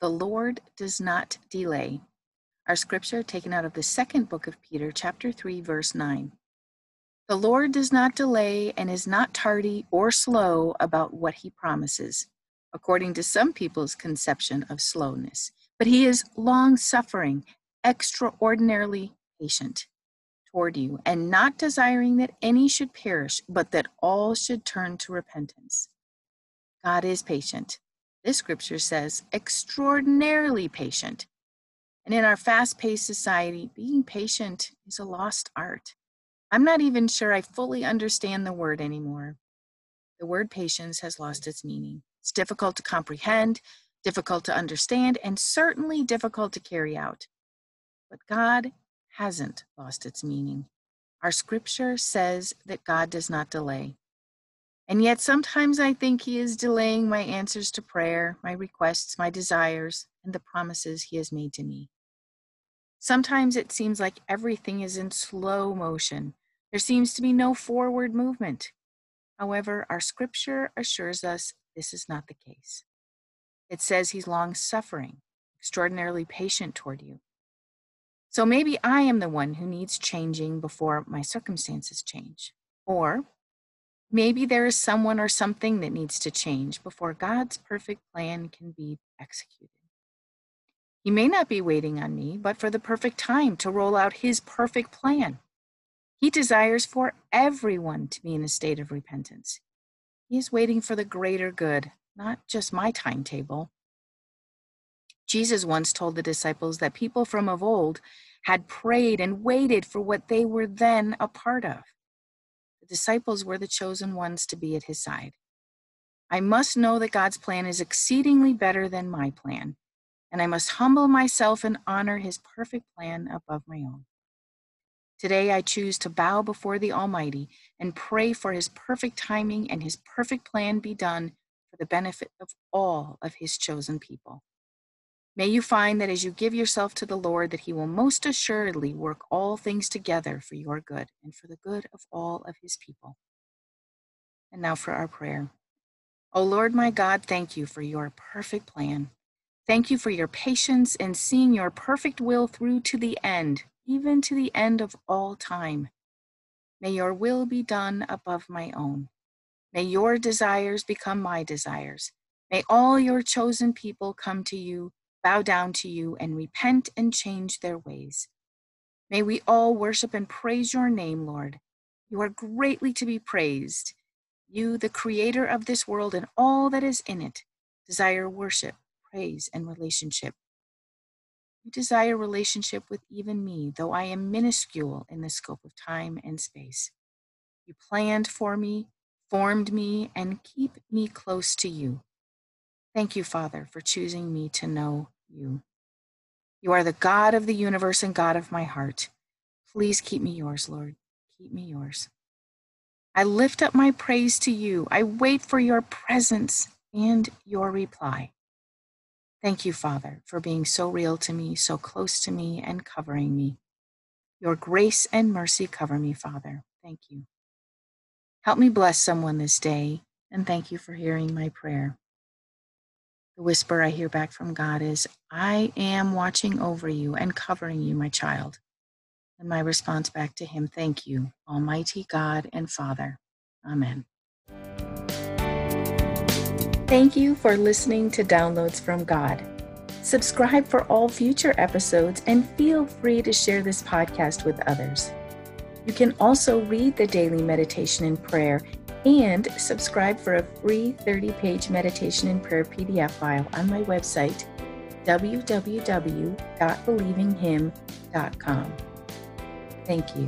the Lord does not delay. Our scripture taken out of the second book of Peter, chapter 3, verse 9. The Lord does not delay and is not tardy or slow about what he promises, according to some people's conception of slowness, but he is long suffering, extraordinarily patient toward you, and not desiring that any should perish, but that all should turn to repentance. God is patient this scripture says, extraordinarily patient. And in our fast paced society, being patient is a lost art. I'm not even sure I fully understand the word anymore. The word patience has lost its meaning. It's difficult to comprehend, difficult to understand, and certainly difficult to carry out. But God hasn't lost its meaning. Our scripture says that God does not delay. And yet sometimes I think He is delaying my answers to prayer, my requests, my desires, and the promises He has made to me. Sometimes it seems like everything is in slow motion. There seems to be no forward movement. However, our scripture assures us this is not the case. It says He's long suffering, extraordinarily patient toward you. So maybe I am the one who needs changing before my circumstances change. Or Maybe there is someone or something that needs to change before God's perfect plan can be executed. He may not be waiting on me, but for the perfect time to roll out His perfect plan. He desires for everyone to be in a state of repentance. He is waiting for the greater good, not just my timetable. Jesus once told the disciples that people from of old had prayed and waited for what they were then a part of. The disciples were the chosen ones to be at his side. I must know that God's plan is exceedingly better than my plan, and I must humble myself and honor his perfect plan above my own. Today, I choose to bow before the Almighty and pray for his perfect timing and his perfect plan be done for the benefit of all of his chosen people. May you find that as you give yourself to the Lord, that he will most assuredly work all things together for your good and for the good of all of his people. And now for our prayer. O Lord my God, thank you for your perfect plan. Thank you for your patience in seeing your perfect will through to the end, even to the end of all time. May your will be done above my own. May your desires become my desires. May all your chosen people come to you bow down to you and repent and change their ways. May we all worship and praise your name, Lord. You are greatly to be praised. You, the creator of this world and all that is in it, desire worship, praise, and relationship. You desire relationship with even me, though I am minuscule in the scope of time and space. You planned for me, formed me, and keep me close to you. Thank you, Father, for choosing me to know you. You are the God of the universe and God of my heart. Please keep me yours, Lord. Keep me yours. I lift up my praise to you. I wait for your presence and your reply. Thank you, Father, for being so real to me, so close to me, and covering me. Your grace and mercy cover me, Father. Thank you. Help me bless someone this day, and thank you for hearing my prayer. The whisper I hear back from God is, I am watching over you and covering you, my child. And my response back to him, Thank you, Almighty God and Father. Amen. Thank you for listening to Downloads from God. Subscribe for all future episodes and feel free to share this podcast with others. You can also read the daily meditation and prayer and subscribe for a free 30 page meditation and prayer PDF file on my website, www.believinghim.com. Thank you.